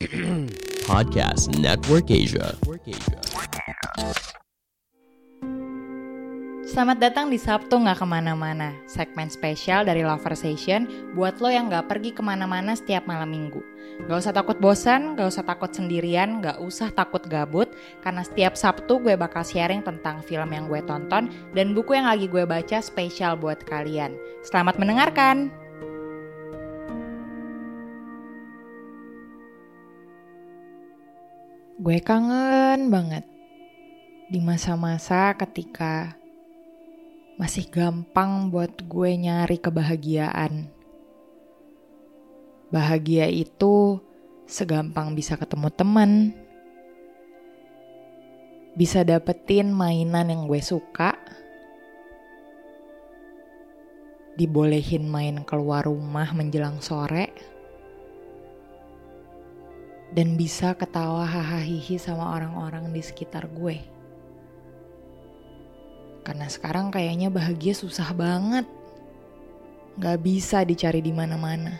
Podcast Network Asia. Selamat datang di Sabtu nggak ke mana-mana, segmen spesial dari Lover Session buat lo yang nggak pergi ke mana-mana setiap malam minggu. Gak usah takut bosan, gak usah takut sendirian, gak usah takut gabut, karena setiap Sabtu gue bakal sharing tentang film yang gue tonton dan buku yang lagi gue baca spesial buat kalian. Selamat mendengarkan! Gue kangen banget di masa-masa ketika masih gampang buat gue nyari kebahagiaan. Bahagia itu segampang bisa ketemu teman, bisa dapetin mainan yang gue suka, dibolehin main keluar rumah menjelang sore, dan bisa ketawa hahaha sama orang-orang di sekitar gue. Karena sekarang kayaknya bahagia susah banget. Gak bisa dicari di mana-mana.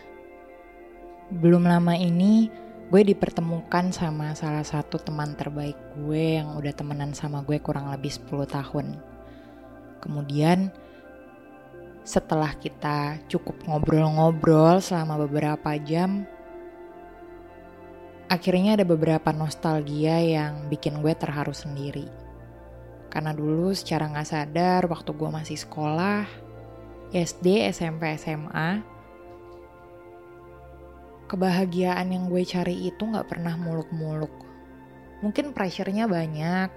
Belum lama ini, gue dipertemukan sama salah satu teman terbaik gue yang udah temenan sama gue kurang lebih 10 tahun. Kemudian, setelah kita cukup ngobrol-ngobrol selama beberapa jam, akhirnya ada beberapa nostalgia yang bikin gue terharu sendiri. Karena dulu secara gak sadar waktu gue masih sekolah, SD, SMP, SMA, kebahagiaan yang gue cari itu gak pernah muluk-muluk. Mungkin pressure-nya banyak,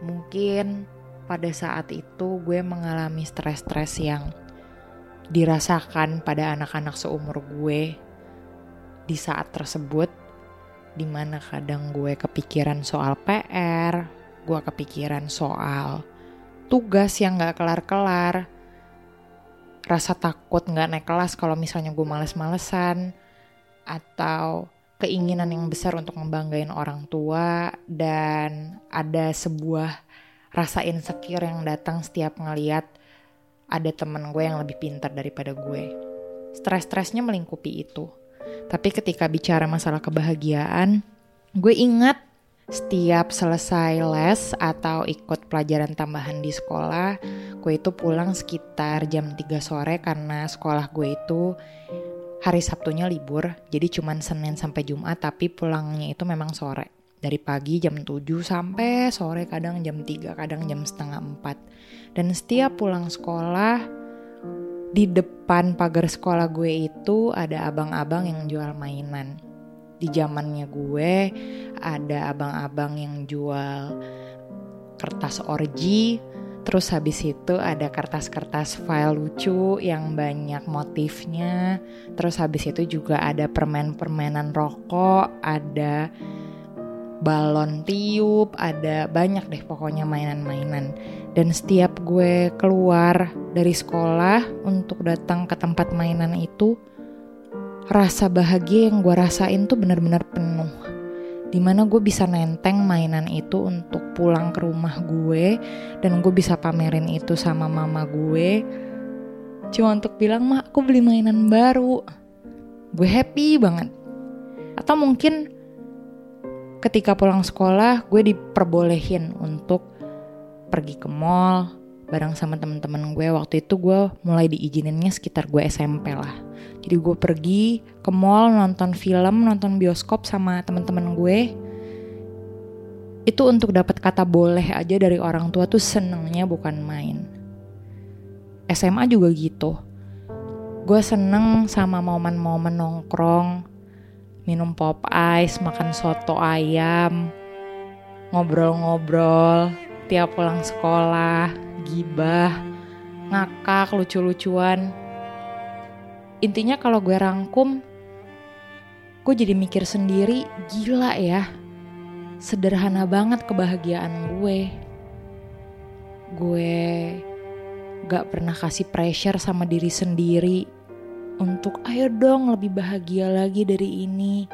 mungkin pada saat itu gue mengalami stres-stres yang dirasakan pada anak-anak seumur gue di saat tersebut di mana kadang gue kepikiran soal PR, gue kepikiran soal tugas yang gak kelar-kelar, rasa takut gak naik kelas kalau misalnya gue males-malesan, atau keinginan yang besar untuk ngebanggain orang tua, dan ada sebuah rasa insecure yang datang setiap ngeliat ada temen gue yang lebih pintar daripada gue. Stres-stresnya melingkupi itu. Tapi ketika bicara masalah kebahagiaan, gue ingat setiap selesai les atau ikut pelajaran tambahan di sekolah, gue itu pulang sekitar jam 3 sore karena sekolah gue itu hari Sabtunya libur, jadi cuman Senin sampai Jumat tapi pulangnya itu memang sore. Dari pagi jam 7 sampai sore kadang jam 3, kadang jam setengah 4. Dan setiap pulang sekolah, di depan pagar sekolah gue itu ada abang-abang yang jual mainan. Di zamannya gue ada abang-abang yang jual kertas orji terus habis itu ada kertas-kertas file lucu yang banyak motifnya terus habis itu juga ada permen-permenan rokok ada balon tiup ada banyak deh pokoknya mainan-mainan. Dan setiap gue keluar dari sekolah untuk datang ke tempat mainan itu rasa bahagia yang gue rasain tuh bener-bener penuh. Di mana gue bisa nenteng mainan itu untuk pulang ke rumah gue dan gue bisa pamerin itu sama mama gue. Cuma untuk bilang mah aku beli mainan baru. Gue happy banget. Atau mungkin ketika pulang sekolah gue diperbolehin untuk pergi ke mall bareng sama temen-temen gue waktu itu gue mulai diizininnya sekitar gue SMP lah jadi gue pergi ke mall nonton film, nonton bioskop sama teman-teman gue. Itu untuk dapat kata boleh aja dari orang tua tuh senengnya bukan main. SMA juga gitu. Gue seneng sama momen-momen nongkrong, minum pop ice, makan soto ayam, ngobrol-ngobrol, tiap pulang sekolah, gibah, ngakak, lucu-lucuan. Intinya kalau gue rangkum, gue jadi mikir sendiri, gila ya. Sederhana banget kebahagiaan gue. Gue gak pernah kasih pressure sama diri sendiri untuk ayo dong lebih bahagia lagi dari ini.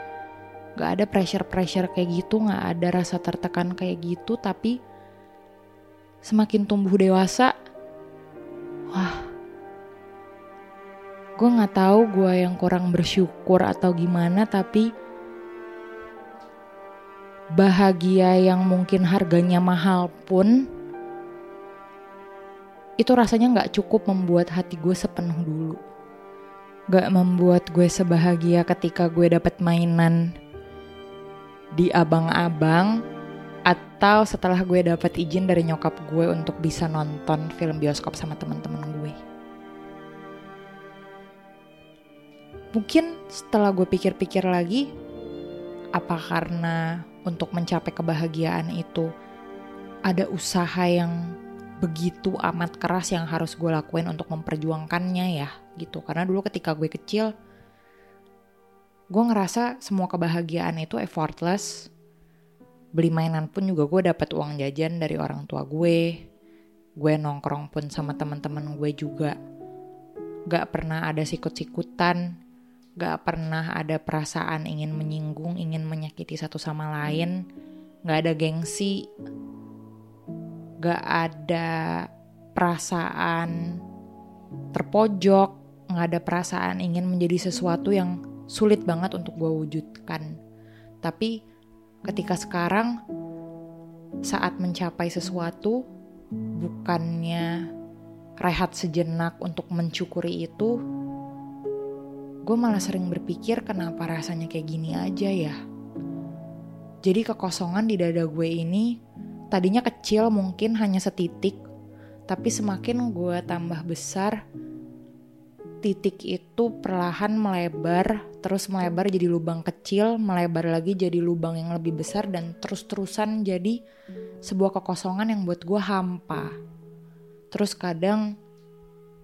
Gak ada pressure-pressure kayak gitu, gak ada rasa tertekan kayak gitu, tapi semakin tumbuh dewasa, wah, gue gak tahu gue yang kurang bersyukur atau gimana, tapi bahagia yang mungkin harganya mahal pun itu rasanya gak cukup membuat hati gue sepenuh dulu. Gak membuat gue sebahagia ketika gue dapat mainan di abang-abang atau setelah gue dapat izin dari nyokap gue untuk bisa nonton film bioskop sama teman-teman gue. Mungkin setelah gue pikir-pikir lagi, apa karena untuk mencapai kebahagiaan itu ada usaha yang begitu amat keras yang harus gue lakuin untuk memperjuangkannya ya gitu. Karena dulu ketika gue kecil, gue ngerasa semua kebahagiaan itu effortless. Beli mainan pun juga gue dapat uang jajan dari orang tua gue. Gue nongkrong pun sama teman-teman gue juga. Gak pernah ada sikut-sikutan. Gak pernah ada perasaan ingin menyinggung, ingin menyakiti satu sama lain. Gak ada gengsi. Gak ada perasaan terpojok. Gak ada perasaan ingin menjadi sesuatu yang sulit banget untuk gue wujudkan. Tapi ketika sekarang saat mencapai sesuatu bukannya rehat sejenak untuk mencukuri itu, gue malah sering berpikir kenapa rasanya kayak gini aja ya. Jadi kekosongan di dada gue ini tadinya kecil mungkin hanya setitik, tapi semakin gue tambah besar, titik itu perlahan melebar, terus melebar jadi lubang kecil, melebar lagi jadi lubang yang lebih besar dan terus-terusan jadi sebuah kekosongan yang buat gue hampa. Terus kadang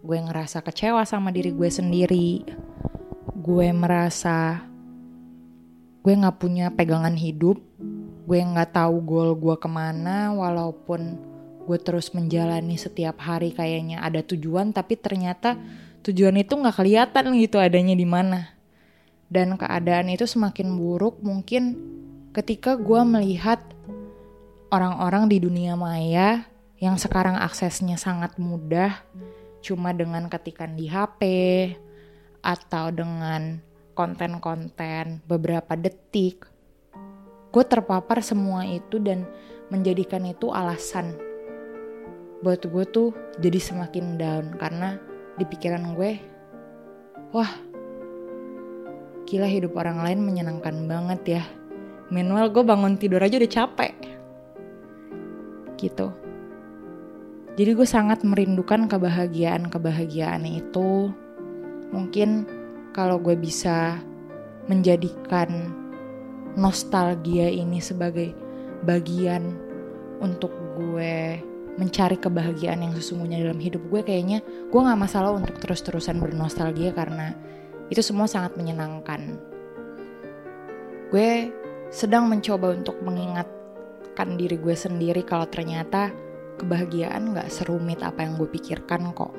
gue ngerasa kecewa sama diri gue sendiri. Gue merasa gue gak punya pegangan hidup. Gue gak tahu goal gue ke mana walaupun gue terus menjalani setiap hari kayaknya ada tujuan tapi ternyata tujuan itu nggak kelihatan gitu adanya di mana. Dan keadaan itu semakin buruk mungkin ketika gue melihat orang-orang di dunia maya yang sekarang aksesnya sangat mudah, cuma dengan ketikan di HP atau dengan konten-konten beberapa detik. Gue terpapar semua itu dan menjadikan itu alasan buat gue tuh jadi semakin down karena di pikiran gue, wah, gila hidup orang lain menyenangkan banget ya. Meanwhile gue bangun tidur aja udah capek. Gitu. Jadi gue sangat merindukan kebahagiaan-kebahagiaan itu. Mungkin kalau gue bisa menjadikan nostalgia ini sebagai bagian untuk gue mencari kebahagiaan yang sesungguhnya dalam hidup gue kayaknya gue nggak masalah untuk terus-terusan bernostalgia karena itu semua sangat menyenangkan. Gue sedang mencoba untuk mengingatkan diri gue sendiri kalau ternyata kebahagiaan nggak serumit apa yang gue pikirkan kok.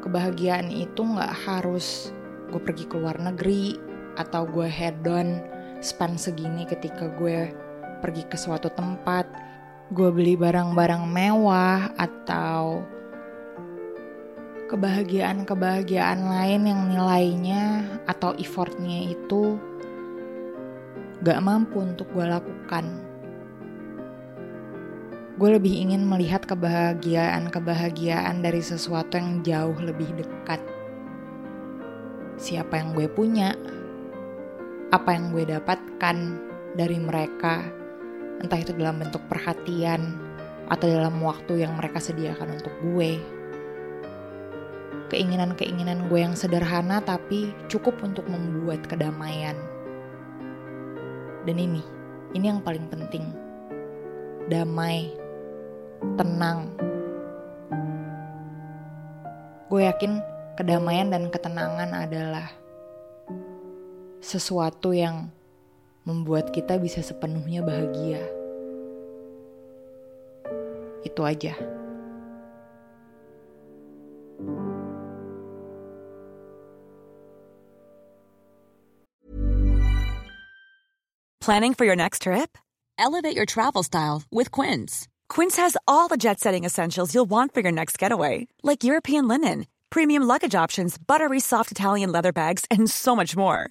Kebahagiaan itu nggak harus gue pergi ke luar negeri atau gue head on spend segini ketika gue pergi ke suatu tempat gue beli barang-barang mewah atau kebahagiaan-kebahagiaan lain yang nilainya atau effortnya itu gak mampu untuk gue lakukan. Gue lebih ingin melihat kebahagiaan-kebahagiaan dari sesuatu yang jauh lebih dekat. Siapa yang gue punya, apa yang gue dapatkan dari mereka entah itu dalam bentuk perhatian atau dalam waktu yang mereka sediakan untuk gue. Keinginan-keinginan gue yang sederhana tapi cukup untuk membuat kedamaian. Dan ini, ini yang paling penting. Damai, tenang. Gue yakin kedamaian dan ketenangan adalah sesuatu yang membuat kita bisa sepenuhnya bahagia. Itu aja. Planning for your next trip? Elevate your travel style with Quince. Quince has all the jet setting essentials you'll want for your next getaway, like European linen, premium luggage options, buttery soft Italian leather bags, and so much more.